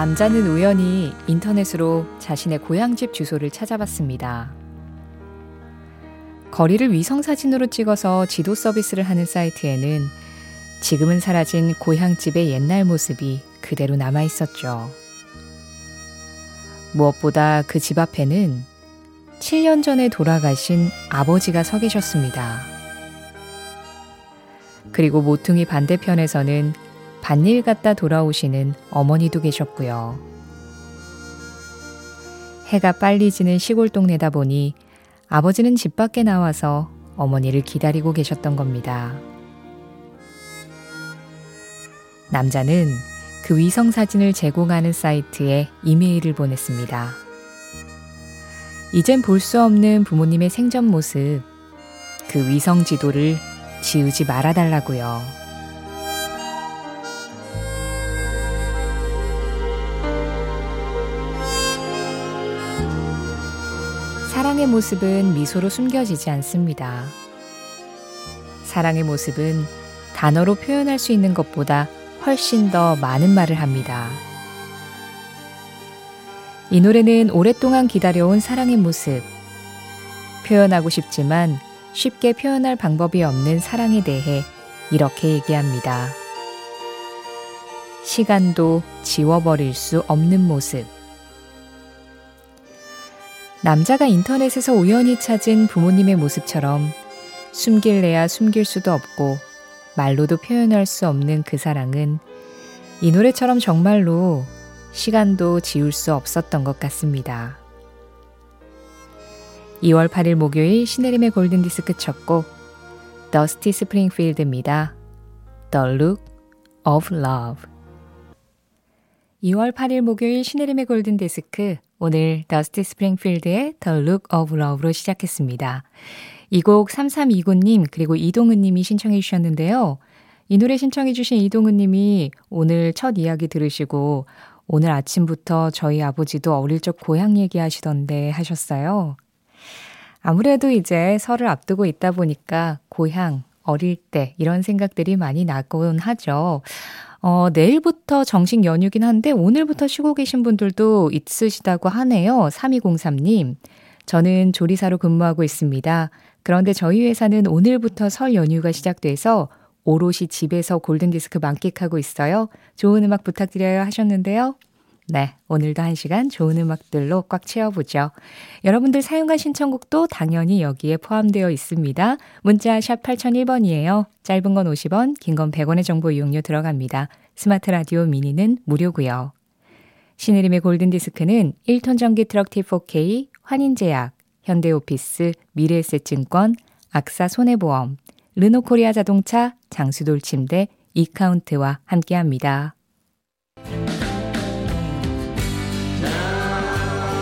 남자는 우연히 인터넷으로 자신의 고향집 주소를 찾아봤습니다. 거리를 위성사진으로 찍어서 지도 서비스를 하는 사이트에는 지금은 사라진 고향집의 옛날 모습이 그대로 남아 있었죠. 무엇보다 그 집 앞에는 7년 전에 돌아가신 아버지가 서 계셨습니다. 그리고 모퉁이 반대편에서는 반일 갔다 돌아오시는 어머니도 계셨고요. 해가 빨리 지는 시골 동네다 보니 아버지는 집 밖에 나와서 어머니를 기다리고 계셨던 겁니다. 남자는 그 위성 사진을 제공하는 사이트에 이메일을 보냈습니다. 이젠 볼 수 없는 부모님의 생전 모습, 그 위성 지도를 지우지 말아달라고요. 사랑의 모습은 미소로 숨겨지지 않습니다. 사랑의 모습은 단어로 표현할 수 있는 것보다 훨씬 더 많은 말을 합니다. 이 노래는 오랫동안 기다려온 사랑의 모습. 표현하고 싶지만 쉽게 표현할 방법이 없는 사랑에 대해 이렇게 얘기합니다. 시간도 지워버릴 수 없는 모습. 남자가 인터넷에서 우연히 찾은 부모님의 모습처럼 숨길래야 숨길 수도 없고 말로도 표현할 수 없는 그 사랑은 이 노래처럼 정말로 시간도 지울 수 없었던 것 같습니다. 2월 8일 목요일 시네림의 골든디스크 첫 곡 더스티 스프링필드입니다. The Look of Love 2월 8일 목요일 시네림의 골든디스크 오늘 더스티 스프링필드의 The Look of Love로 시작했습니다. 이 곡 3329님 그리고 이동은 님이 신청해 주셨는데요. 이 노래 신청해 주신 이동은 님이 오늘 첫 이야기 들으시고 오늘 아침부터 저희 아버지도 어릴 적 고향 얘기하시던데 하셨어요. 아무래도 이제 설을 앞두고 있다 보니까 고향, 어릴 때 이런 생각들이 많이 나곤 하죠. 어, 내일부터 정식 연휴긴 한데 오늘부터 쉬고 계신 분들도 있으시다고 하네요. 3203님. 저는 조리사로 근무하고 있습니다. 그런데 저희 회사는 오늘부터 설 연휴가 시작돼서 오롯이 집에서 골든디스크 만끽하고 있어요. 좋은 음악 부탁드려요 하셨는데요. 네, 오늘도 한 시간 좋은 음악들로 꽉 채워보죠. 여러분들 사연과 신청곡도 당연히 여기에 포함되어 있습니다. 문자 샵 8001번이에요. 짧은 건 50원, 긴 건 100원의 정보 이용료 들어갑니다. 스마트 라디오 미니는 무료고요. 신혜림의 골든디스크는 1톤 전기 트럭 T4K, 환인제약, 현대오피스, 미래에셋증권, 악사 손해보험, 르노코리아 자동차, 장수돌 침대, 이카운트와 함께합니다.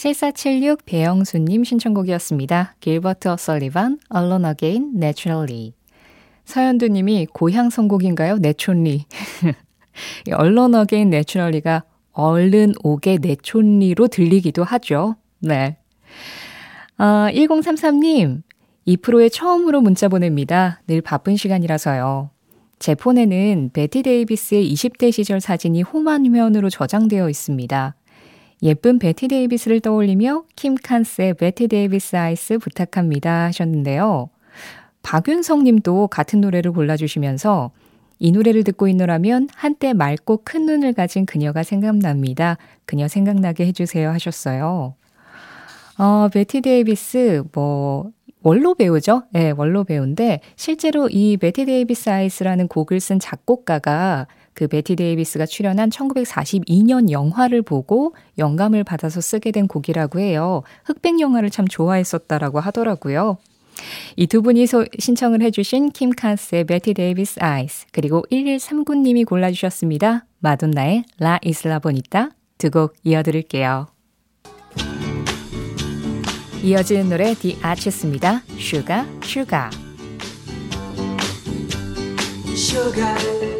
7476 배영수님 신청곡이었습니다. 길버트 오설리반, Alone Again, Naturally. 서현두님이 고향 선곡인가요? 내촌리. Alone Again, Naturally가 얼른 오게 내촌리로 들리기도 하죠. 네. 아, 1033님, 이 프로에 처음으로 문자 보냅니다. 늘 바쁜 시간이라서요. 제 폰에는 베티 데이비스의 20대 시절 사진이 홈화면으로 저장되어 있습니다. 예쁜 베티 데이비스를 떠올리며 킴 칸스의 Bette Davis Eyes 부탁합니다 하셨는데요. 박윤성 님도 같은 노래를 골라주시면서 이 노래를 듣고 있노라면 한때 맑고 큰 눈을 가진 그녀가 생각납니다. 그녀 생각나게 해주세요 하셨어요. 어, 베티 데이비스, 뭐, 원로 배우죠? 네, 원로 배우인데, 실제로 이 Bette Davis Eyes라는 곡을 쓴 작곡가가 그 베티 데이비스가 출연한 1942년 영화를 보고 영감을 받아서 쓰게 된 곡이라고 해요. 흑백 영화를 참 좋아했었다라고 하더라고요. 이두 분이 소, 신청을 해주신 킴 칸스의 Bette Davis Eyes 그리고 1139님이 골라주셨습니다. 마돈나의 La Isla Bonita 두 곡 이어드릴게요. 이어지는 노래 The Archies입니다. Sugar, Sugar. Sugar.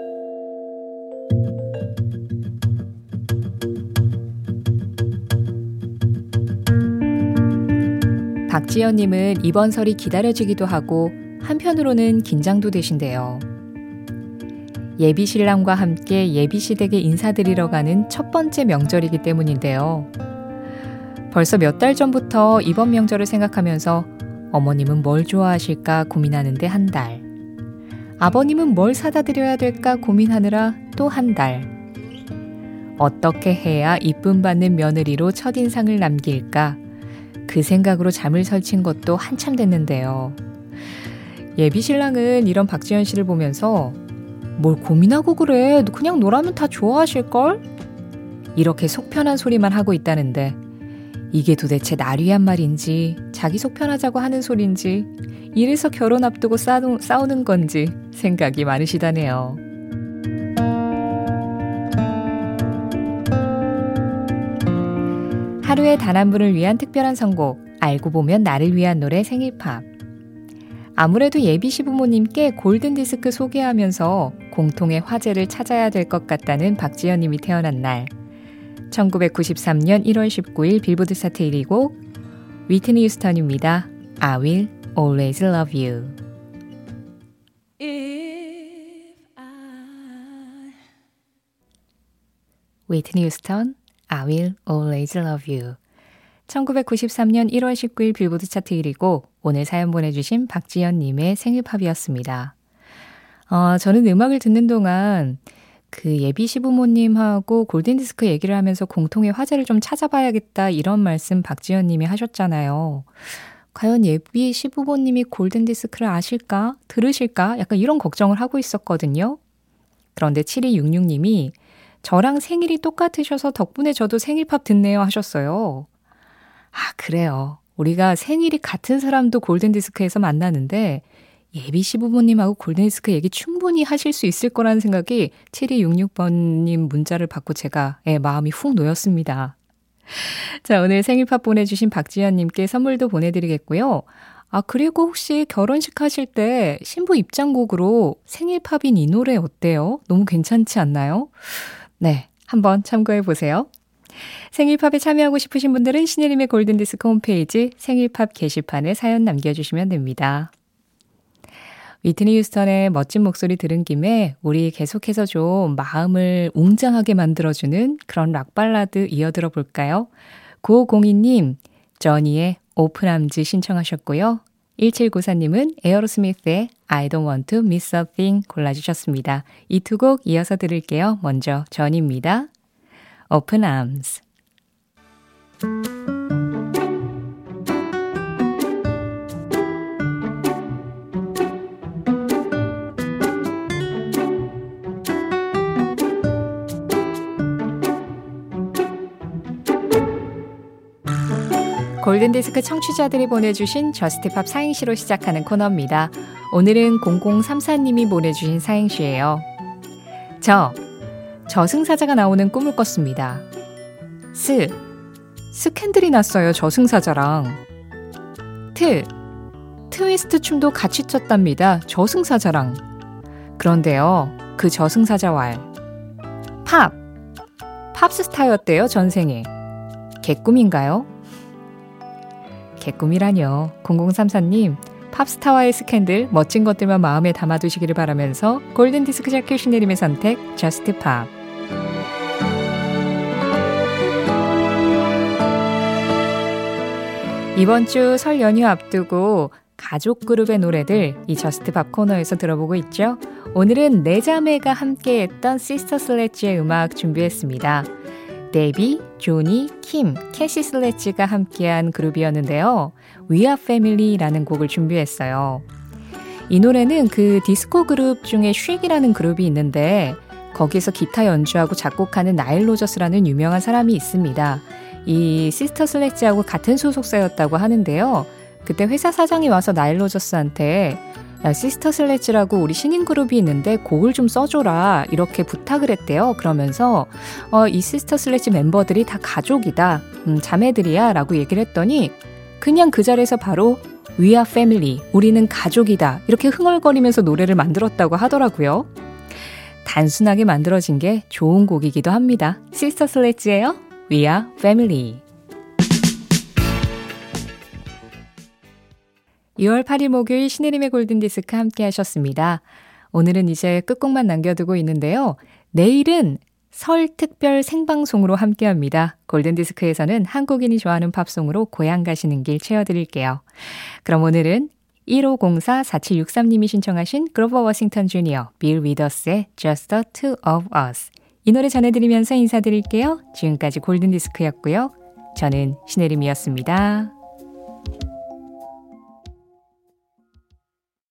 박지연님은 이번 설이 기다려지기도 하고 한편으로는 긴장도 되신데요. 예비 신랑과 함께 예비 시댁에 인사드리러 가는 첫 번째 명절이기 때문인데요. 벌써 몇 달 전부터 이번 명절을 생각하면서 어머님은 뭘 좋아하실까 고민하는데 한 달. 아버님은 뭘 사다 드려야 될까 고민하느라 또 한 달. 어떻게 해야 이쁨 받는 며느리로 첫인상을 남길까? 그 생각으로 잠을 설친 것도 한참 됐는데요. 예비 신랑은 이런 박지현 씨를 보면서 뭘 고민하고 그래? 그냥 노라면 다 좋아하실걸? 이렇게 속편한 소리만 하고 있다는데 이게 도대체 날 위한 말인지 자기 속 편하자고 하는 소린지 이래서 결혼 앞두고 싸우, 싸우는 건지 생각이 많으시다네요. 하루에 단 한 분을 위한 특별한 선곡 알고 보면 나를 위한 노래 생일팝 아무래도 예비 시부모님께 골든디스크 소개하면서 공통의 화제를 찾아야 될 것 같다는 박지연님이 태어난 날 1993년 1월 19일 빌보드 차트 1위 곡 위트니 유스턴입니다. I will always love you. 위트니 유스턴 I will always love you. 1993년 1월 19일 빌보드 차트 1위고 오늘 사연 보내주신 박지연님의 생일팝이었습니다. 어, 저는 음악을 듣는 동안 그 예비 시부모님하고 골든디스크 얘기를 하면서 공통의 화제를 좀 찾아봐야겠다 이런 말씀 박지연 님이 하셨잖아요. 과연 예비 시부모님이 골든디스크를 아실까? 들으실까? 약간 이런 걱정을 하고 있었거든요. 그런데 7266님이 저랑 생일이 똑같으셔서 덕분에 저도 생일팝 듣네요 하셨어요. 아, 그래요. 우리가 생일이 같은 사람도 골든디스크에서 만나는데 예비 시부모님하고 골든디스크 얘기 충분히 하실 수 있을 거라는 생각이 7266번님 문자를 받고 제가 예, 마음이 훅 놓였습니다. 자, 오늘 생일팝 보내주신 박지현님께 선물도 보내드리겠고요. 아, 그리고 혹시 결혼식 하실 때 신부 입장곡으로 생일팝인 이 노래 어때요? 너무 괜찮지 않나요? 네, 한번 참고해 보세요. 생일팝에 참여하고 싶으신 분들은 신혜림의 골든디스크 홈페이지 생일팝 게시판에 사연 남겨주시면 됩니다. 휘트니 휴스턴의 멋진 목소리 들은 김에 우리 계속해서 좀 마음을 웅장하게 만들어주는 그런 락발라드 이어 들어 볼까요? 9502님, 저니의 Open Arms 신청하셨고요. 1794님은 에어로스미스의 I don't want to miss a thing 골라주셨습니다. 이 두 곡 이어서 들을게요. 먼저 저니입니다. Open Arms. 골든디스크 청취자들이 보내주신 저스트팝 사행시로 시작하는 코너입니다. 오늘은 0034님이 보내주신 사행시예요. 저, 저승사자가 나오는 꿈을 꿨습니다. 스, 스캔들이 났어요, 저승사자랑. 트, 트위스트 춤도 같이 췄답니다, 저승사자랑. 그런데요, 그 저승사자 왈. 팝, 팝스타였대요, 전생에. 개꿈인가요? 개꿈이라뇨. 0034님, 팝스타와의 스캔들, 멋진 것들만 마음에 담아두시기를 바라면서 골든디스크 자키 신혜림의 선택, Just 팝. 이번 주 설 연휴 앞두고 가족 그룹의 노래들 이 Just 팝 코너에서 들어보고 있죠. 오늘은 네 자매가 함께했던 시스터 슬래지의 음악 준비했습니다. 데비, 조니, 킴, 캐시 슬래지가 함께한 그룹이었는데요. We Are Family라는 곡을 준비했어요. 이 노래는 그 디스코 그룹 중에 Chic이라는 그룹이 있는데 거기서 기타 연주하고 작곡하는 나일 로저스라는 유명한 사람이 있습니다. 이 시스터 슬래지하고 같은 소속사였다고 하는데요. 그때 회사 사장이 와서 나일 로저스한테 야, 시스터 슬래지라고 우리 신인 그룹이 있는데 곡을 좀 써줘라 이렇게 부탁을 했대요. 그러면서 어, 이 시스터 슬래지 멤버들이 다 가족이다, 음, 자매들이야 라고 얘기를 했더니 그냥 그 자리에서 바로 We are family, 우리는 가족이다 이렇게 흥얼거리면서 노래를 만들었다고 하더라고요. 단순하게 만들어진 게 좋은 곡이기도 합니다. 시스터 슬래지예요. We are family. 2월 8일 목요일 신혜림의 골든디스크 함께 하셨습니다. 오늘은 이제 끝곡만 남겨두고 있는데요. 내일은 설 특별 생방송으로 함께 합니다. 골든디스크에서는 한국인이 좋아하는 팝송으로 고향 가시는 길 채워드릴게요. 그럼 오늘은 1504-4763님이 신청하신 그로버 워싱턴 주니어, 빌 위더스의 Just the Two of Us 이 노래 전해드리면서 인사드릴게요. 지금까지 골든디스크였고요. 저는 신혜림이었습니다.